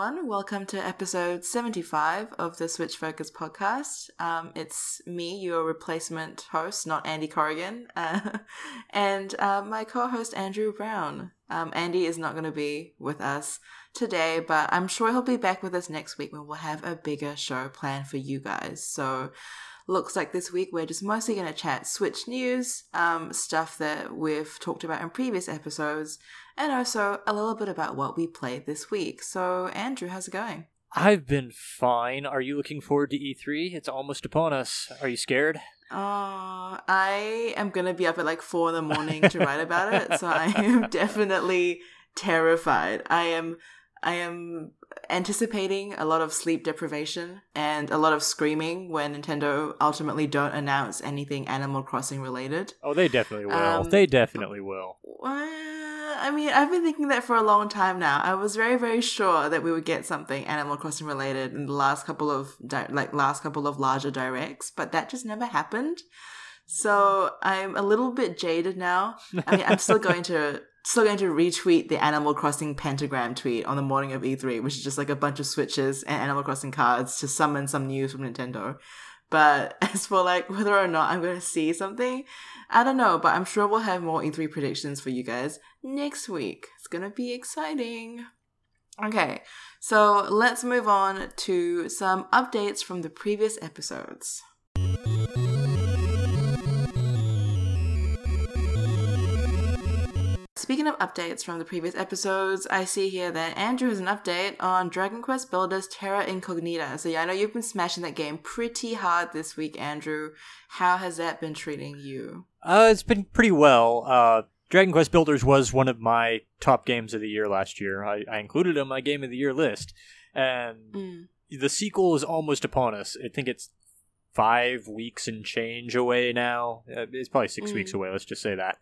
everyone. Welcome to episode 75 of the Switch Focus podcast. Um, it's me, your replacement host, not Andy Corrigan, uh, and uh, my co host, Andrew Brown. Um, Andy is not going to be with us today, but I'm sure he'll be back with us next week when we'll have a bigger show planned for you guys. So, looks like this week we're just mostly going to chat Switch news, um, stuff that we've talked about in previous episodes, and also a little bit about what we played this week. So, Andrew, how's it going? I've been fine. Are you looking forward to E3? It's almost upon us. Are you scared? Uh, I am going to be up at like four in the morning to write about it, so I am definitely terrified. I am. I am anticipating a lot of sleep deprivation and a lot of screaming when Nintendo ultimately don't announce anything Animal Crossing related. Oh, they definitely will. Um, they definitely will. I mean, I've been thinking that for a long time now. I was very, very sure that we would get something Animal Crossing related in the last couple of di- like last couple of larger directs, but that just never happened. So I'm a little bit jaded now. I mean, I'm still going to still going to retweet the Animal Crossing pentagram tweet on the morning of E3, which is just like a bunch of switches and Animal Crossing cards to summon some news from Nintendo. But as for like whether or not I'm going to see something, I don't know. But I'm sure we'll have more E3 predictions for you guys next week. It's going to be exciting. Okay, so let's move on to some updates from the previous episodes. Speaking of updates from the previous episodes, I see here that Andrew has an update on Dragon Quest Builders Terra Incognita. So yeah, I know you've been smashing that game pretty hard this week, Andrew. How has that been treating you? Uh, it's been pretty well. Uh, Dragon Quest Builders was one of my top games of the year last year. I, I included it on my game of the year list, and mm. the sequel is almost upon us. I think it's five weeks and change away now. Uh, it's probably six mm. weeks away. Let's just say that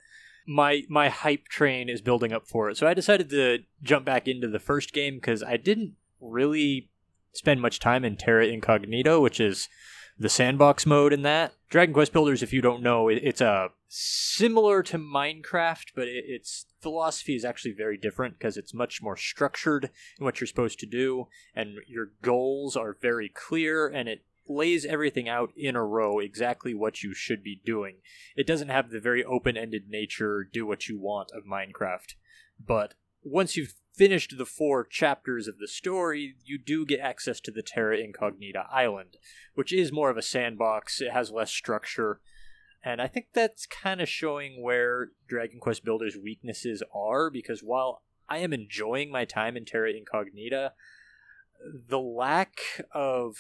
my my hype train is building up for it. So I decided to jump back into the first game because I didn't really spend much time in Terra Incognita, which is the sandbox mode in that. Dragon Quest Builders, if you don't know, it, it's a similar to Minecraft, but it, its philosophy is actually very different because it's much more structured in what you're supposed to do, and your goals are very clear, and it lays everything out in a row exactly what you should be doing. It doesn't have the very open ended nature, do what you want of Minecraft. But once you've finished the four chapters of the story, you do get access to the Terra Incognita Island, which is more of a sandbox, it has less structure. And I think that's kind of showing where Dragon Quest Builder's weaknesses are, because while I am enjoying my time in Terra Incognita, the lack of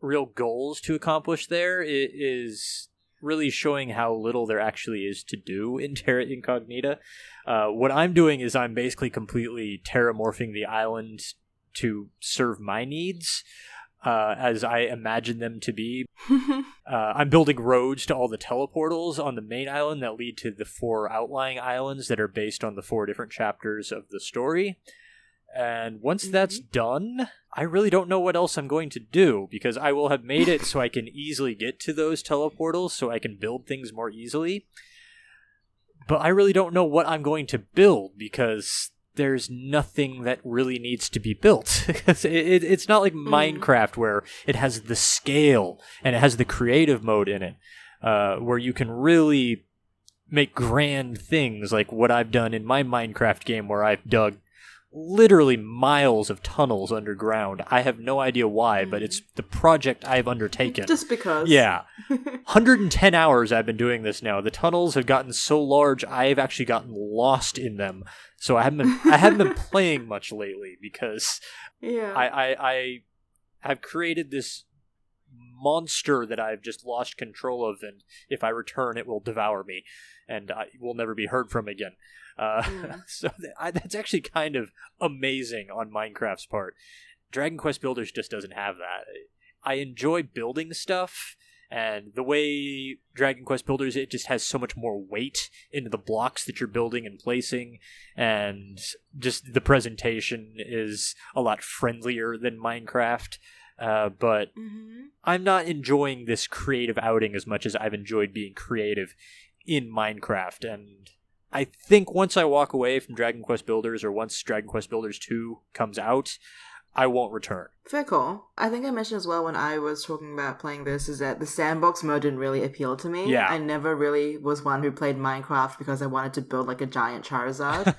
real goals to accomplish there is really showing how little there actually is to do in Terra Incognita. Uh, what I'm doing is I'm basically completely terramorphing the island to serve my needs. Uh, as I imagine them to be. uh, I'm building roads to all the teleportals on the main island that lead to the four outlying islands that are based on the four different chapters of the story. And once mm-hmm. that's done, I really don't know what else I'm going to do because I will have made it so I can easily get to those teleportals so I can build things more easily. But I really don't know what I'm going to build because there's nothing that really needs to be built. it, it, it's not like mm. Minecraft where it has the scale and it has the creative mode in it, uh, where you can really make grand things like what I've done in my Minecraft game where I've dug literally miles of tunnels underground. I have no idea why, but it's mm. the project I've undertaken. Just because. Yeah. 110 hours I've been doing this now. The tunnels have gotten so large I've actually gotten lost in them. So I haven't been I haven't been playing much lately because yeah. I, I I have created this monster that I've just lost control of and if I return it will devour me and I will never be heard from again. Uh, mm. so I, that's actually kind of amazing on Minecraft's part. Dragon Quest Builders just doesn't have that. I enjoy building stuff, and the way Dragon Quest Builders it just has so much more weight into the blocks that you're building and placing, and just the presentation is a lot friendlier than Minecraft. Uh, but mm-hmm. I'm not enjoying this creative outing as much as I've enjoyed being creative in Minecraft, and I think once I walk away from Dragon Quest Builders or once Dragon Quest Builders 2 comes out, I won't return. Fair call. I think I mentioned as well when I was talking about playing this is that the sandbox mode didn't really appeal to me. Yeah. I never really was one who played Minecraft because I wanted to build like a giant Charizard.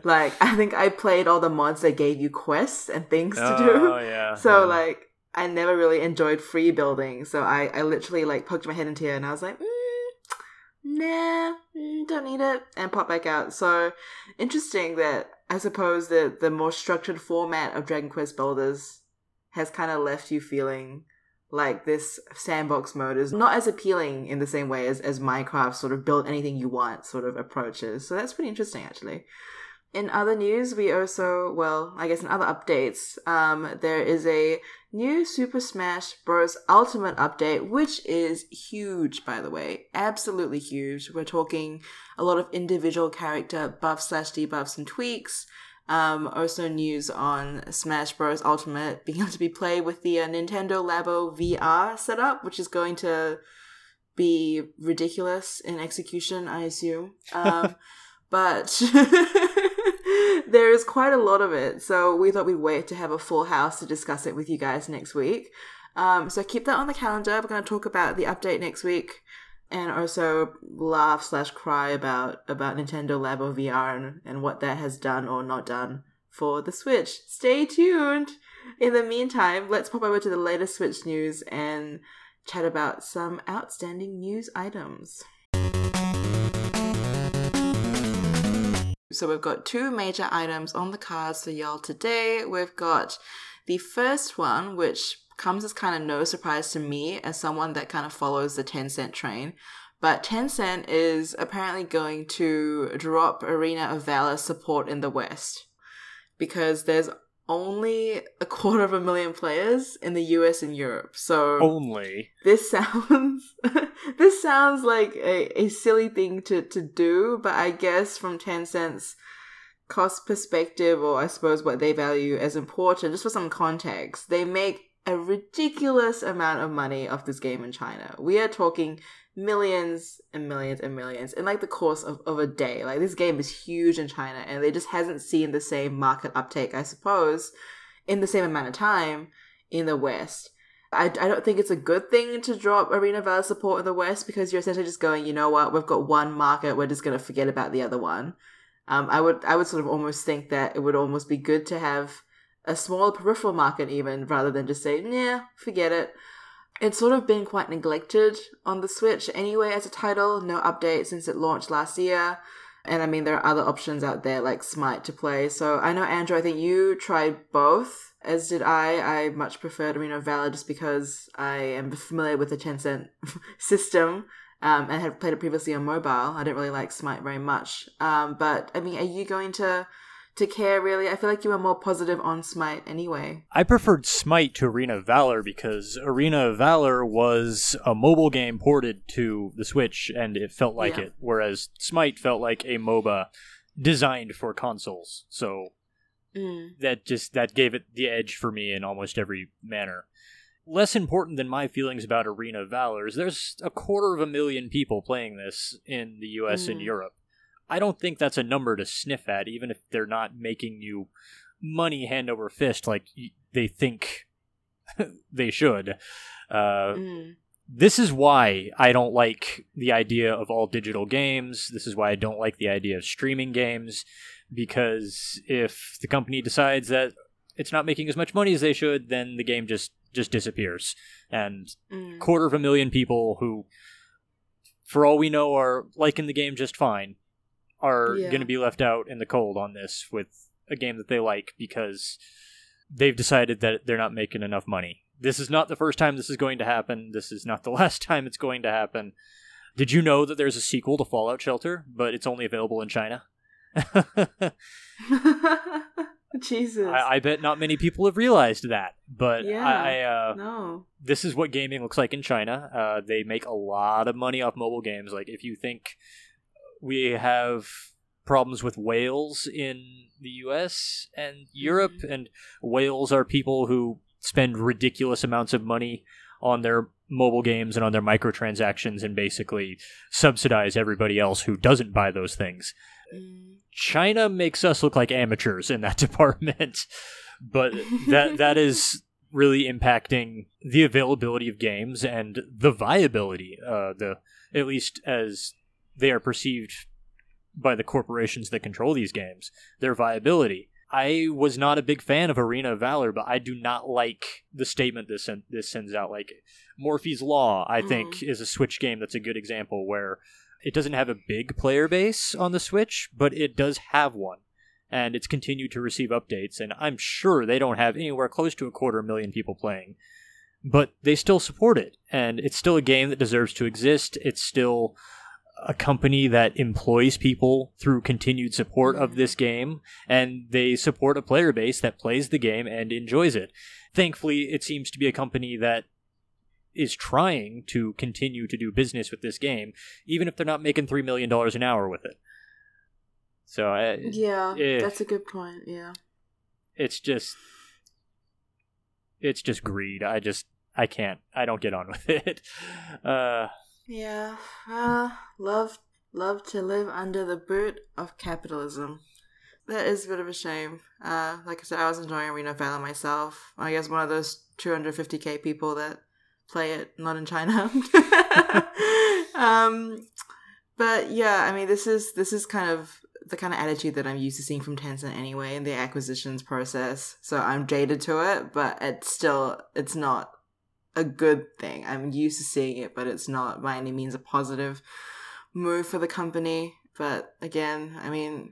like I think I played all the mods that gave you quests and things to do. Oh, yeah. So yeah. like I never really enjoyed free building. So I, I literally like poked my head into here and I was like, mm, nah, mm, don't need it, and pop back out. So interesting that I suppose that the more structured format of Dragon Quest Builders has kind of left you feeling like this sandbox mode is not as appealing in the same way as, as Minecraft sort of build anything you want sort of approaches. So that's pretty interesting actually. In other news, we also, well, I guess in other updates, um, there is a new Super Smash Bros. Ultimate update, which is huge, by the way. Absolutely huge. We're talking a lot of individual character buffs slash debuffs and tweaks. Um, also news on Smash Bros. Ultimate being able to be played with the uh, Nintendo Labo VR setup, which is going to be ridiculous in execution, I assume. Um, but there is quite a lot of it. So we thought we'd wait to have a full house to discuss it with you guys next week. Um, so keep that on the calendar. We're going to talk about the update next week and also laugh slash cry about about Nintendo Labo VR and, and what that has done or not done for the Switch. Stay tuned. In the meantime, let's pop over to the latest Switch news and chat about some outstanding news items. So we've got two major items on the cards for y'all today. We've got the first one, which comes as kind of no surprise to me as someone that kind of follows the Tencent train. But Tencent is apparently going to drop Arena of Valor support in the West because there's only a quarter of a million players in the US and Europe. So only this sounds this sounds like a, a silly thing to, to do, but I guess from Tencent's cost perspective, or I suppose what they value as important, just for some context, they make a ridiculous amount of money off this game in China. We are talking millions and millions and millions in like the course of, of a day. Like this game is huge in China and they just hasn't seen the same market uptake, I suppose, in the same amount of time in the West. I, I don't think it's a good thing to drop Arena Valor support in the West because you're essentially just going, you know what, we've got one market, we're just gonna forget about the other one. Um, I would I would sort of almost think that it would almost be good to have a smaller peripheral market even rather than just say, yeah, forget it. It's sort of been quite neglected on the Switch anyway as a title, no update since it launched last year. And I mean, there are other options out there like Smite to play. So I know, Andrew, I think you tried both, as did I. I much preferred Arena Valor just because I am familiar with the Tencent system um, and had played it previously on mobile. I didn't really like Smite very much. Um, but I mean, are you going to to care really? I feel like you were more positive on Smite anyway. I preferred Smite to Arena of Valor because Arena of Valor was a mobile game ported to the Switch and it felt like Yeah. it, whereas Smite felt like a MOBA designed for consoles. So Mm. that just that gave it the edge for me in almost every manner. Less important than my feelings about Arena of Valor is there's a quarter of a million people playing this in the US and Mm. Europe. I don't think that's a number to sniff at, even if they're not making you money hand over fist like they think they should. Uh, Mm. this is why I don't like the idea of all digital games. This is why I don't like the idea of streaming games because if the company decides that it's not making as much money as they should, then the game just just disappears. And Mm. quarter of a million people who for all we know are liking the game just fine are Yeah. going to be left out in the cold on this with a game that they like because they've decided that they're not making enough money. This is not the first time this is going to happen. This is not the last time it's going to happen. Did you know that there's a sequel to Fallout Shelter, but it's only available in China? Jesus. I, I bet not many people have realized that, but Yeah. I, I uh, no. this is what gaming looks like in China. Uh, they make a lot of money off mobile games. Like if you think we have problems with whales in the U.S. and Europe, and whales are people who spend ridiculous amounts of money on their mobile games and on their microtransactions and basically subsidize everybody else who doesn't buy those things. Mm. China makes us look like amateurs in that department, but that that is really impacting the availability of games and the viability, uh, the at least as they are perceived by the corporations that control these games, their viability. I was not a big fan of Arena of Valor, but I do not like the statement this sen- this sends out. Like Morphies Law, I mm. think, is a Switch game that's a good example where it doesn't have a big player base on the Switch, but it does have one, and it's continued to receive updates. And I'm sure they don't have anywhere close to a quarter million people playing, but they still support it, and it's still a game that deserves to exist. It's still a company that employs people through continued support of this game, and they support a player base that plays the game and enjoys it. Thankfully, it seems to be a company that is trying to continue to do business with this game, even if they're not making $3 million an hour with it. So, uh, yeah, eh, that's a good point. Yeah. It's just. It's just greed. I just. I can't. I don't get on with it. Uh, yeah, uh, love love to live under the boot of capitalism. That is a bit of a shame. Uh, like I said, I was enjoying Arena Valor myself. I guess one of those 250k people that play it, not in China. um, but yeah, I mean, this is this is kind of the kind of attitude that I'm used to seeing from Tencent anyway in the acquisitions process. So I'm jaded to it, but it's still it's not a good thing. I'm used to seeing it, but it's not by any means a positive move for the company. But again, I mean,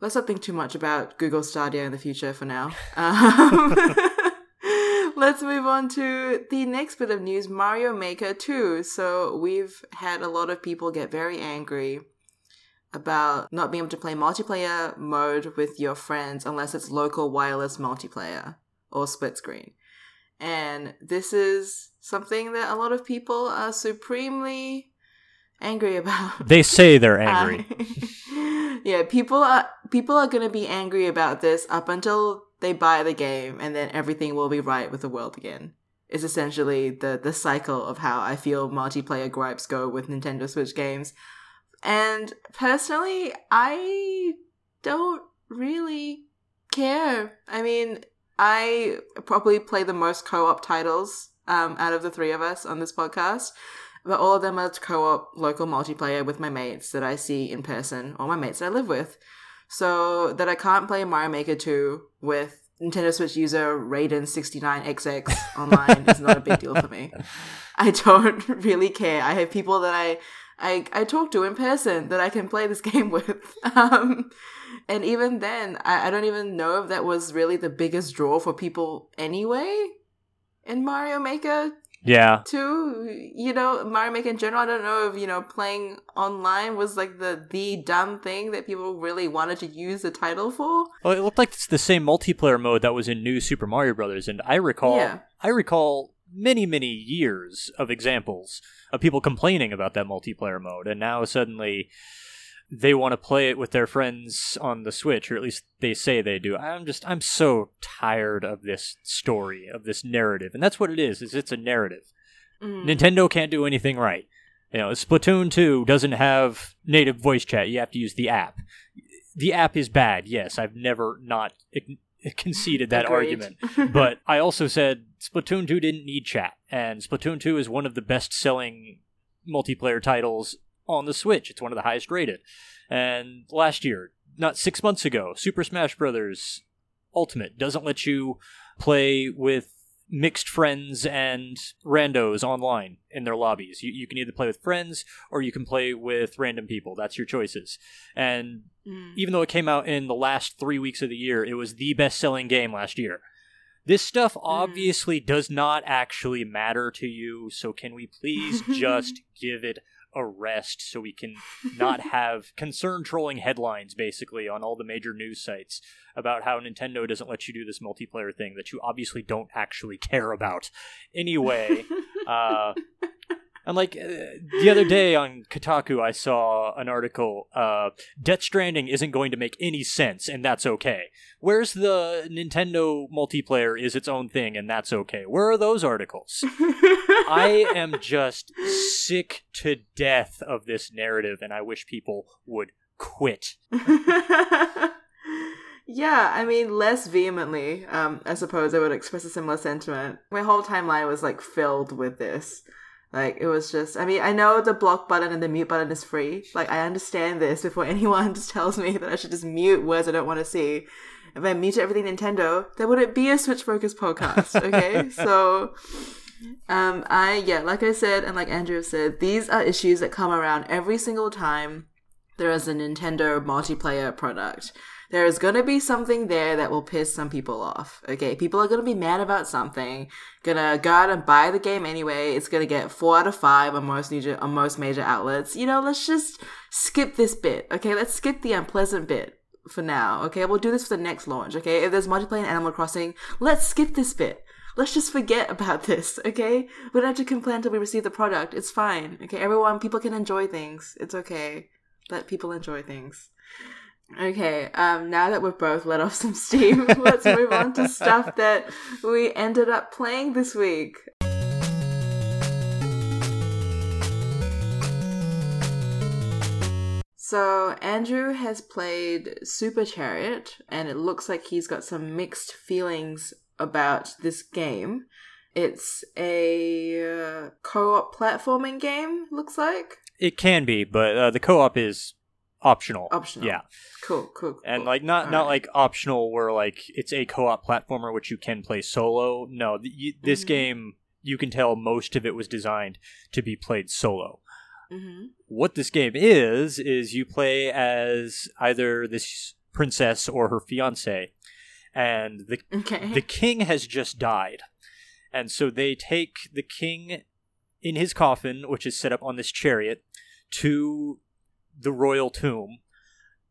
let's not think too much about Google Stadia in the future for now. Um, let's move on to the next bit of news Mario Maker 2. So, we've had a lot of people get very angry about not being able to play multiplayer mode with your friends unless it's local wireless multiplayer or split screen. And this is something that a lot of people are supremely angry about. They say they're angry. Uh, yeah, people are people are going to be angry about this up until they buy the game and then everything will be right with the world again. Is essentially the the cycle of how I feel multiplayer gripes go with Nintendo Switch games. And personally, I don't really care. I mean, I probably play the most co-op titles um, out of the three of us on this podcast, but all of them are co-op local multiplayer with my mates that I see in person or my mates that I live with. So that I can't play Mario Maker 2 with Nintendo Switch user Raiden69XX online is not a big deal for me. I don't really care. I have people that I I, I talk to in person that I can play this game with. Um, and even then, I, I don't even know if that was really the biggest draw for people anyway in Mario Maker yeah. 2. You know, Mario Maker in general, I don't know if, you know, playing online was like the, the dumb thing that people really wanted to use the title for. Well, it looked like it's the same multiplayer mode that was in New Super Mario Brothers, and I recall, yeah. I recall many, many years of examples of people complaining about that multiplayer mode, and now suddenly they want to play it with their friends on the Switch, or at least they say they do. I'm just I'm so tired of this story, of this narrative. And that's what it is, is it's a narrative. Mm. Nintendo can't do anything right. You know, Splatoon 2 doesn't have native voice chat. You have to use the app. The app is bad. Yes, I've never not conceded that Agreed. argument. but I also said Splatoon 2 didn't need chat, and Splatoon 2 is one of the best selling multiplayer titles on the Switch. It's one of the highest rated. And last year, not six months ago, Super Smash Bros. Ultimate doesn't let you play with mixed friends and randos online in their lobbies. You, you can either play with friends or you can play with random people. That's your choices. And mm. even though it came out in the last three weeks of the year, it was the best selling game last year. This stuff mm. obviously mm. does not actually matter to you, so can we please just give it arrest so we can not have concern trolling headlines basically on all the major news sites about how Nintendo doesn't let you do this multiplayer thing that you obviously don't actually care about. Anyway, uh, And like uh, the other day on Kotaku, I saw an article. Uh, Death Stranding isn't going to make any sense, and that's okay. Where's the Nintendo multiplayer is its own thing, and that's okay? Where are those articles? I am just sick to death of this narrative, and I wish people would quit. Yeah, I mean, less vehemently, um, I suppose I would express a similar sentiment. My whole timeline was like filled with this. Like, it was just, I mean, I know the block button and the mute button is free. Like, I understand this before anyone just tells me that I should just mute words I don't want to see. If I muted everything Nintendo, there wouldn't be a Switch Focus podcast, okay? so, um, I, yeah, like I said, and like Andrew said, these are issues that come around every single time there is a Nintendo multiplayer product there is going to be something there that will piss some people off. Okay, people are going to be mad about something, gonna go out and buy the game anyway. It's going to get four out of five on most major on most major outlets. You know, let's just skip this bit. Okay, let's skip the unpleasant bit for now. Okay, we'll do this for the next launch. Okay, if there's multiplayer in Animal Crossing, let's skip this bit. Let's just forget about this, okay? We don't have to complain until we receive the product. It's fine. Okay, everyone, people can enjoy things. It's okay. Let people enjoy things. Okay, um, now that we've both let off some steam, let's move on to stuff that we ended up playing this week. So, Andrew has played Super Chariot, and it looks like he's got some mixed feelings about this game. It's a uh, co op platforming game, looks like. It can be, but uh, the co op is optional. Optional. Yeah. Cool, cool. cool. And like not All not right. like optional where like it's a co-op platformer which you can play solo. No, th- you, this Mhm. game you can tell most of it was designed to be played solo. Mhm. What this game is is you play as either this princess or her fiance, and the Okay. the king has just died. And so they take the king in his coffin, which is set up on this chariot, to the royal tomb.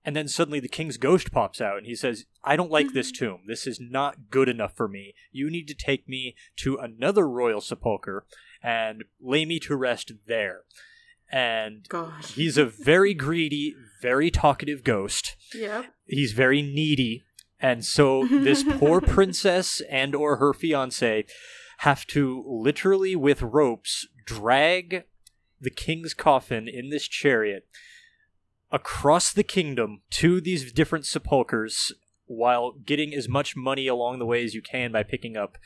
And then suddenly the king's ghost pops out and he says, I don't like this mm-hmm. tomb. This is not good enough for me. You need to take me to another royal sepulcher and lay me to rest there. And Gosh. he's a very greedy, very talkative ghost Yep. he's very needy and so this poor princess and or her fiance have to literally with ropes drag the king's coffin in this chariot across the kingdom to these different sepulchers while getting as much money along the way as you can by picking up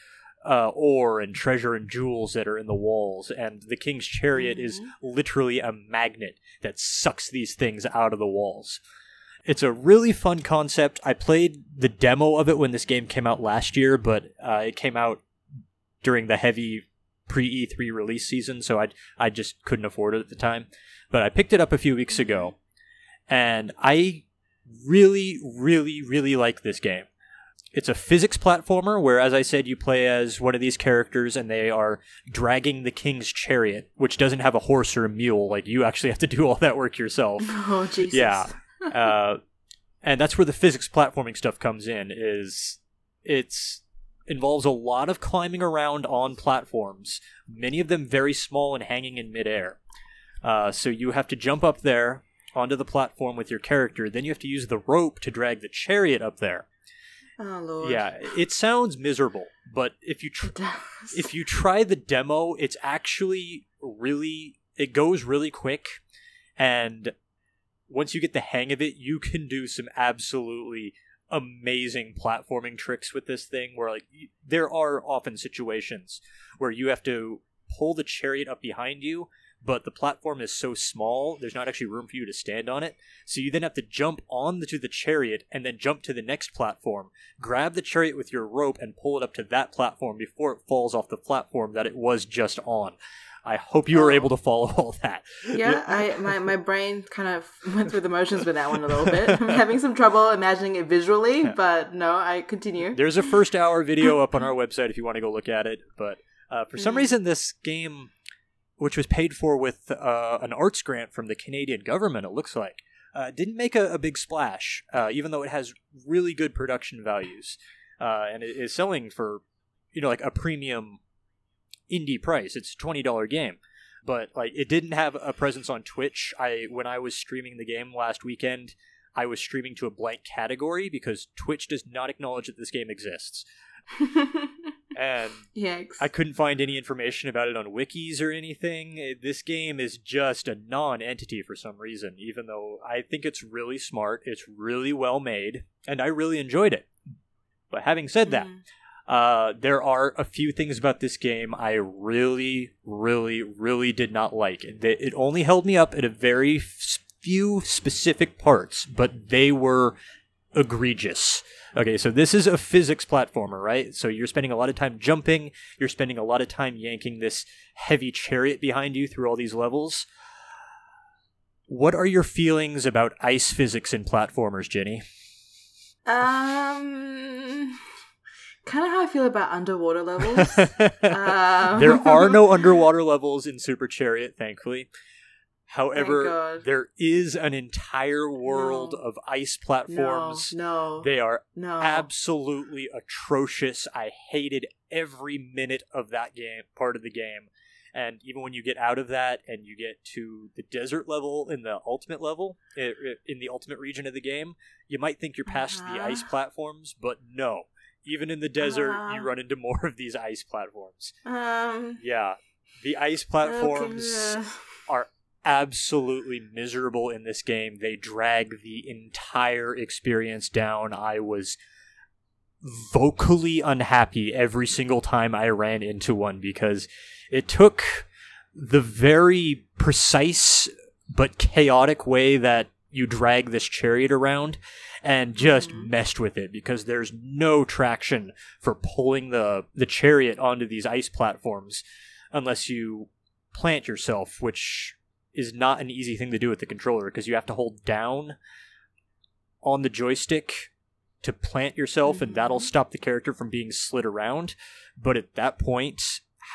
uh, ore and treasure and jewels that are in the walls. And the king's chariot is literally a magnet that sucks these things out of the walls. It's a really fun concept. I played the demo of it when this game came out last year, but uh, it came out during the heavy pre E3 release season, so I I just couldn't afford it at the time. But I picked it up a few weeks ago, and I really, really, really like this game. It's a physics platformer where, as I said, you play as one of these characters and they are dragging the king's chariot, which doesn't have a horse or a mule. Like, you actually have to do all that work yourself. Oh Jesus. Yeah. uh, and that's where the physics platforming stuff comes in. Is it's involves a lot of climbing around on platforms, many of them very small and hanging in midair. Uh, so you have to jump up there onto the platform with your character. Then you have to use the rope to drag the chariot up there. Oh lord. Yeah, it sounds miserable, but if you tr- if you try the demo, it's actually really it goes really quick and once you get the hang of it, you can do some absolutely amazing platforming tricks with this thing where like there are often situations where you have to pull the chariot up behind you but the platform is so small there's not actually room for you to stand on it so you then have to jump onto the chariot and then jump to the next platform grab the chariot with your rope and pull it up to that platform before it falls off the platform that it was just on i hope you were Oh. able to follow all that yeah, I my, my brain kind of went through the motions with that one a little bit. I'm having some trouble imagining it visually, but no, I continue. There's a first hour video up on our website if you want to go look at it. But uh, for some Mhm. reason, this game, which was paid for with uh, an arts grant from the Canadian government, it looks like, uh, didn't make a, a big splash, uh, even though it has really good production values. Uh, and it is selling for, you know, like a premium indie price. It's a $20 game. but like it didn't have a presence on Twitch. I when I was streaming the game last weekend, I was streaming to a blank category because Twitch does not acknowledge that this game exists. and Yikes. I couldn't find any information about it on wikis or anything. This game is just a non-entity for some reason, even though I think it's really smart, it's really well made, and I really enjoyed it. But having said that, Mm. uh, there are a few things about this game I really, really, really did not like. It, it only held me up at a very few specific parts, but they were egregious. Okay, so this is a physics platformer, right? So you're spending a lot of time jumping, you're spending a lot of time yanking this heavy chariot behind you through all these levels. What are your feelings about ice physics in platformers, Jenny? Um, kind of how I feel about underwater levels. Um, there are no underwater levels in Super Chariot, thankfully. However, there is an entire world No. of ice platforms. no, They are no. absolutely atrocious. I hated every minute of that game, part of the game. And even when you get out of that and you get to the desert level in the ultimate level, in the ultimate region of the game, you might think you're past the Uh-huh. ice platforms, but no. Even in the desert, you Uh. run into more of these ice platforms. Um, Yeah. The ice platforms okay. are absolutely miserable in this game. They drag the entire experience down. I was vocally unhappy every single time I ran into one because it took the very precise but chaotic way that you drag this chariot around and just Mhm. messed with it because there's no traction for pulling the the chariot onto these ice platforms unless you plant yourself which is not an easy thing to do with the controller because you have to hold down on the joystick to plant yourself and that'll Mhm. stop the character from being slid around. But at that point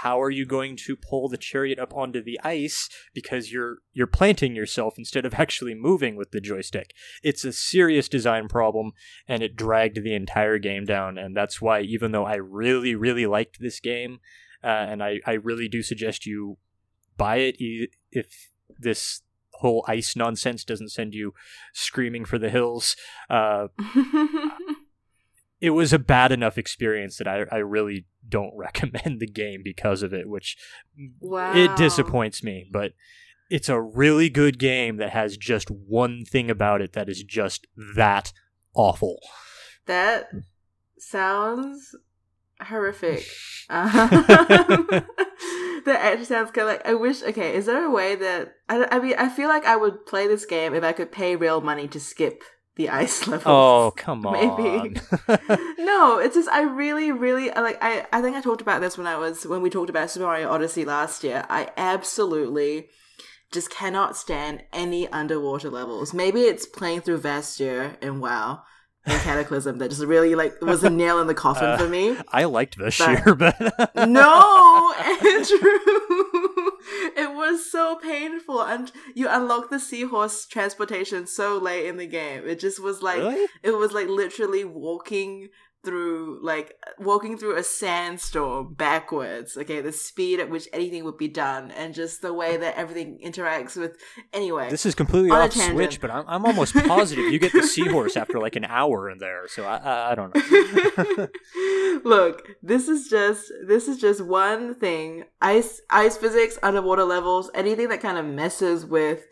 how are you going to pull the chariot up onto the ice? Because you're you're planting yourself instead of actually moving with the joystick. It's a serious design problem and it dragged the entire game down and that's why even though i really really liked this game uh, and I, I really do suggest you buy it if this whole ice nonsense doesn't send you screaming for the hills uh, it was a bad enough experience that I, I really don't recommend the game because of it, which wow. it disappoints me. But it's a really good game that has just one thing about it that is just that awful. That sounds horrific. Um, that actually sounds kind of like I wish. Okay, is there a way that I, I mean I feel like I would play this game if I could pay real money to skip the ice levels. Oh, come on. Maybe. no, it's just I really, really like. I I think I talked about this when I was when we talked about Super Mario Odyssey last year. I absolutely just cannot stand any underwater levels. Maybe it's playing through Vashj'ir and WoW Cataclysm that just really like was a nail in the coffin Uh, for me. I liked this year, but No, Andrew. it was so painful, and you unlock the seahorse transportation so late in the game. It just was like really? it was like literally walking through like walking through a sandstorm backwards okay the speed at which anything would be done and just the way that everything interacts with anyway This is completely off switch, but I'm, I'm almost positive you get the seahorse after like an hour in there. So I, I, I don't know. Look, this is just this is just one thing. Ice ice physics, underwater levels, anything that kind of messes with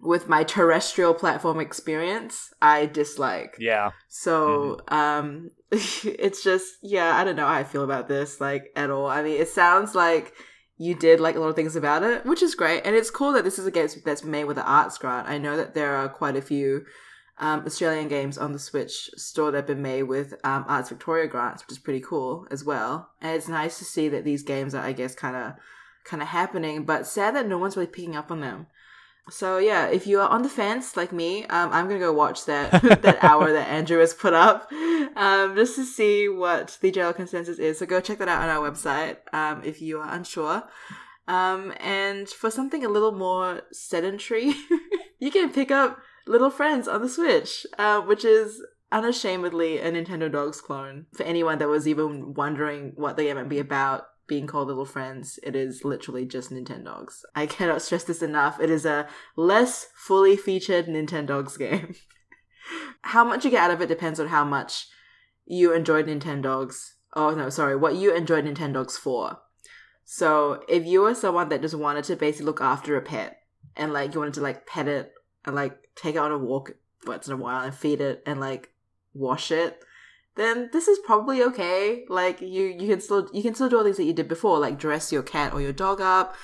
with my terrestrial platform experience, I dislike. yeah. So, um it's just yeah, I don't know how I feel about this like at all. I mean, it sounds like you did like a lot of things about it, which is great. And it's cool that this is a game that's made with an arts grant. I know that there are quite a few um, Australian games on the Switch store that have been made with um, Arts Victoria grants, which is pretty cool as well. And it's nice to see that these games are, I guess, kind of kind of happening. But sad that no one's really picking up on them. So yeah, if you are on the fence like me, um, I'm gonna go watch that that hour that Andrew has put up, um, just to see what the general consensus is. So go check that out on our website um, if you are unsure. Um, and for something a little more sedentary, you can pick up Little Friends on the Switch, uh, which is unashamedly a Nintendogs clone. For anyone that was even wondering what the game might be about, being called little friends. It is literally just Nintendogs. I cannot stress this enough. It is a less fully featured Nintendogs game. how much you get out of it depends on how much you enjoyed Nintendogs. Oh no, sorry, what you enjoyed Nintendogs for. So if you were someone that just wanted to basically look after a pet and like you wanted to like pet it and like take it on a walk once in a while and feed it and like wash it, then this is probably okay. Like you you can still you can still do all things that you did before, like dress your cat or your dog up,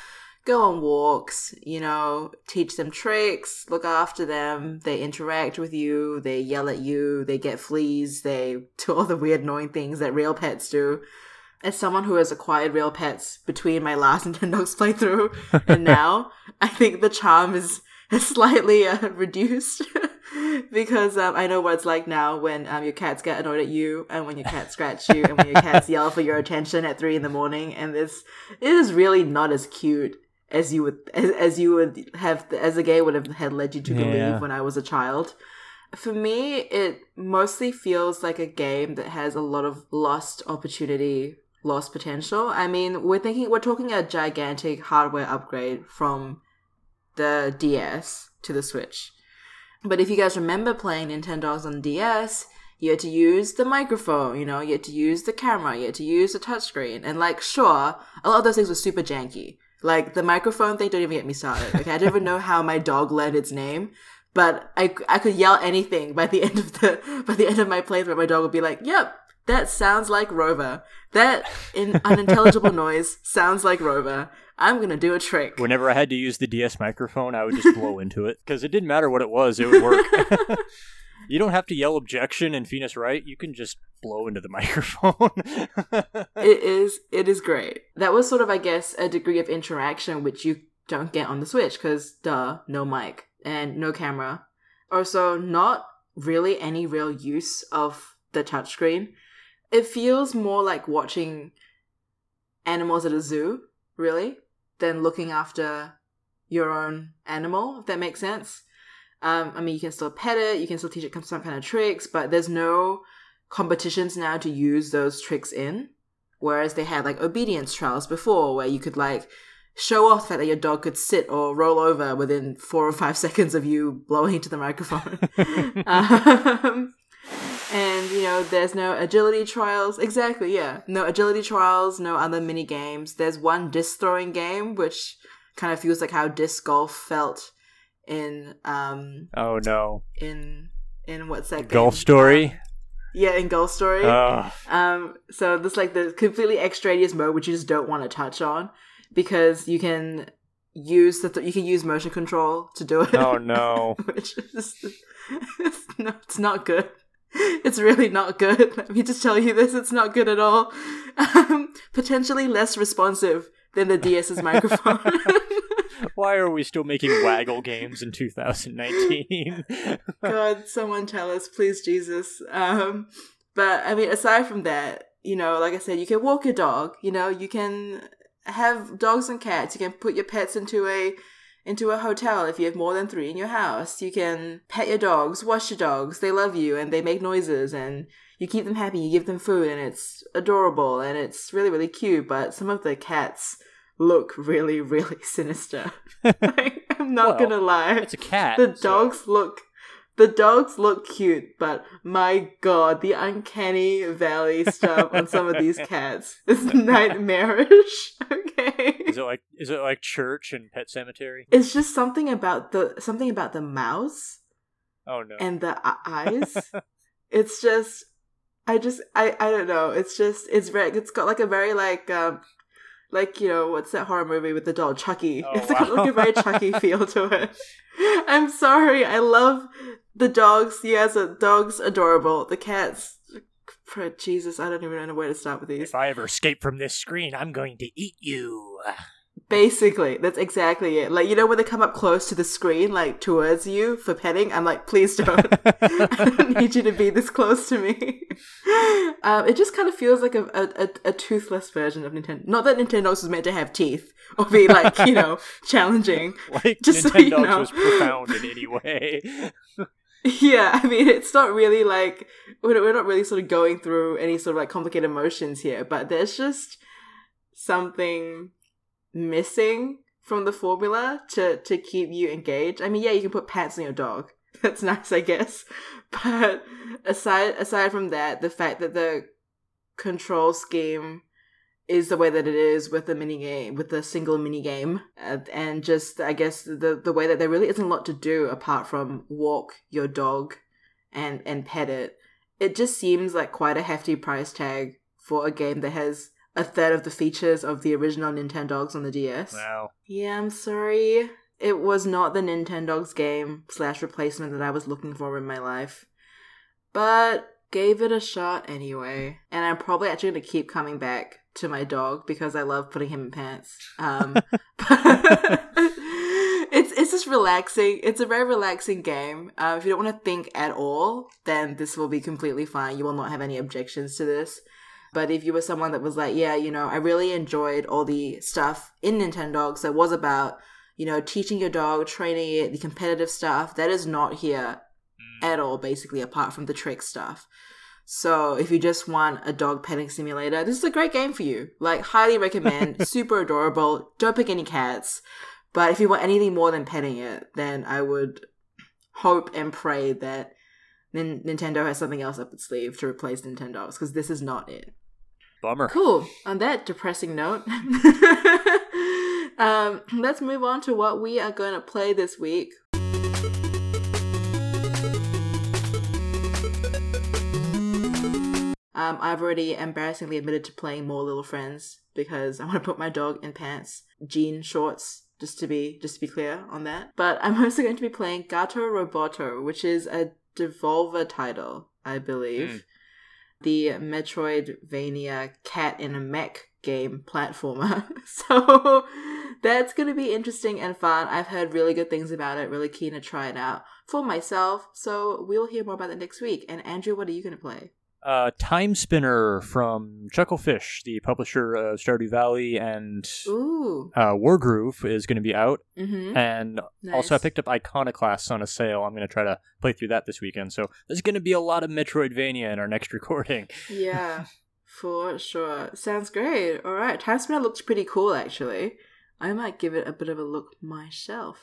go on walks, you know, teach them tricks, look after them, they interact with you, they yell at you, they get fleas, they do all the weird annoying things that real pets do. As someone who has acquired real pets between my last Nintendogs playthrough and now, I think the charm is slightly uh, reduced. because um, I know what it's like now when um, your cats get annoyed at you and when your cats scratch you and when your cats yell for your attention at three in the morning and this it is really not as cute as you would as, as you would have as a game would have had led you to believe yeah. when I was a child. For me, it mostly feels like a game that has a lot of lost opportunity, lost potential. I mean, we're thinking we're talking a gigantic hardware upgrade from the DS to the Switch. But if you guys remember playing Nintendogs on DS, you had to use the microphone, you know, you had to use the camera, you had to use the touchscreen. And like, sure, a lot of those things were super janky. Like the microphone thing, don't even get me started. Okay, I don't even know how my dog learned its name, but I, I could yell anything by the end of the by the end of my playthrough. My dog would be like, "Yep, that sounds like Rover. That in unintelligible noise sounds like Rover. I'm gonna do a trick." Whenever I had to use the DS microphone, I would just blow into it because it didn't matter what it was; it would work. you don't have to yell objection in Phoenix Wright. You can just blow into the microphone. it is it is great. That was sort of I guess a degree of interaction which you don't get on the Switch cuz duh, no mic and no camera. Also not really any real use of the touchscreen. It feels more like watching animals at a zoo, really, than looking after your own animal, if that makes sense. Um, I mean, you can still pet it, you can still teach it some kind of tricks, but there's no competitions now to use those tricks in. Whereas they had like obedience trials before, where you could like show off the fact that your dog could sit or roll over within four or five seconds of you blowing into the microphone. um, and you know, there's no agility trials. Exactly, yeah, no agility trials, no other mini games. There's one disc throwing game, which kind of feels like how disc golf felt in um oh no. in in what's that golf game? story? Um, yeah in golf story. Um so this like the completely extraneous mode which you just don't want to touch on because you can use the th- you can use motion control to do it. Oh no. Which is it's, no, it's not good it's really not good let me just tell you this it's not good at all um, potentially less responsive than the ds's microphone Why are we still making waggle games in 2019? God, someone tell us, please, Jesus. Um, but I mean, aside from that, you know, like I said, you can walk your dog. You know, you can have dogs and cats. You can put your pets into a into a hotel if you have more than three in your house. You can pet your dogs, wash your dogs. They love you and they make noises and you keep them happy. You give them food and it's adorable and it's really really cute. But some of the cats look really, really sinister. like, I'm not well, gonna lie. It's a cat. The dogs look the dogs look cute, but my god, the uncanny valley stuff on some of these cats is nightmarish. Okay. Is it like is it like church and pet cemetery? It's just something about the something about the mouse. Oh no. And the eyes. it's just I just I I don't know. It's just it's very it's got like a very like um like you know what's that horror movie with the doll Chucky? Oh, it's wow. got like a very Chucky feel to it. I'm sorry, I love the dogs. Yes, the dogs adorable. The cats, for Jesus, I don't even know where to start with these. If I ever escape from this screen, I'm going to eat you. Basically, that's exactly it. Like you know when they come up close to the screen, like towards you for petting, I'm like, please don't. I don't need you to be this close to me. Um, it just kind of feels like a, a, a, toothless version of Nintendogs. Not that Nintendogs was meant to have teeth or be like you know challenging. Like just Nintendogs so you know. was profound in any way. yeah, I mean, it's not really like we're, not really sort of going through any sort of like complicated emotions here, but there's just something missing from the formula to to keep you engaged. I mean, yeah, you can put pants on your dog. That's nice, I guess. But aside aside from that, the fact that the control scheme is the way that it is with the mini game with the single mini game uh, and just i guess the the way that there really isn't a lot to do apart from walk your dog and and pet it it just seems like quite a hefty price tag for a game that has a third of the features of the original Nintendogs on the DS. Wow. Yeah, I'm sorry. It was not the Nintendogs game slash replacement that I was looking for in my life. But gave it a shot anyway. And I'm probably actually going to keep coming back to my dog because I love putting him in pants. Um, it's it's just relaxing. It's a very relaxing game. Uh, if you don't want to think at all, then this will be completely fine. You will not have any objections to this. But if you were someone that was like, yeah, you know, I really enjoyed all the stuff in Nintendogs that was about, you know, teaching your dog, training it, the competitive stuff, that is not here at all, basically, apart from the trick stuff. So if you just want a dog petting simulator, this is a great game for you. Like, highly recommend. super adorable. Don't pick any cats. But if you want anything more than petting it, then I would hope and pray that Nintendo has something else up its sleeve to replace Nintendogs, because this is not it. Bummer. Cool. On that depressing note, um, let's move on to what we are going to play this week. Um, I've already embarrassingly admitted to playing more Little Friends because I want to put my dog in pants, jean shorts, just to be just to be clear on that. But I'm also going to be playing Gato Roboto, which is a Devolver title, I believe. Mm the Metroidvania cat in a mech game platformer. so that's going to be interesting and fun. I've heard really good things about it, really keen to try it out for myself. So we'll hear more about that next week. And Andrew, what are you going to play? Uh, Timespinner from Chucklefish, the publisher of Stardew Valley and uh, Wargroove, is going to be out. Mm-hmm. And nice. also, I picked up Iconoclast on a sale. I'm going to try to play through that this weekend. So there's going to be a lot of Metroidvania in our next recording. yeah, for sure. Sounds great. All right, Timespinner looks pretty cool, actually. I might give it a bit of a look myself.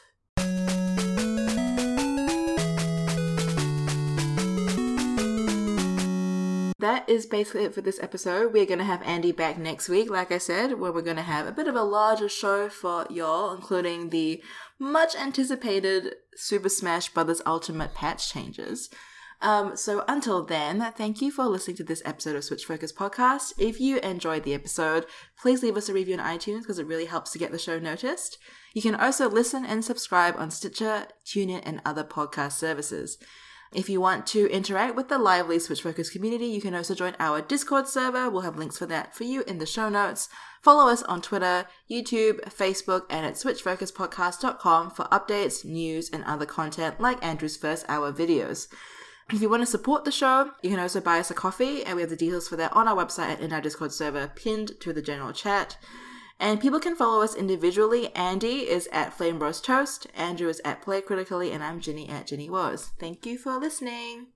That is basically it for this episode. We're going to have Andy back next week, like I said, where we're going to have a bit of a larger show for y'all, including the much anticipated Super Smash Bros. Ultimate patch changes. Um, so until then, thank you for listening to this episode of Switch Focus Podcast. If you enjoyed the episode, please leave us a review on iTunes because it really helps to get the show noticed. You can also listen and subscribe on Stitcher, TuneIn, and other podcast services. If you want to interact with the lively Switch Focus community, you can also join our Discord server. We'll have links for that for you in the show notes. Follow us on Twitter, YouTube, Facebook, and at switchfocuspodcast.com for updates, news, and other content like Andrew's first hour videos. If you want to support the show, you can also buy us a coffee, and we have the details for that on our website and in our Discord server pinned to the general chat. And people can follow us individually. Andy is at Flame Roast Toast, Andrew is at Play Critically, and I'm Ginny at Ginny Was. Thank you for listening.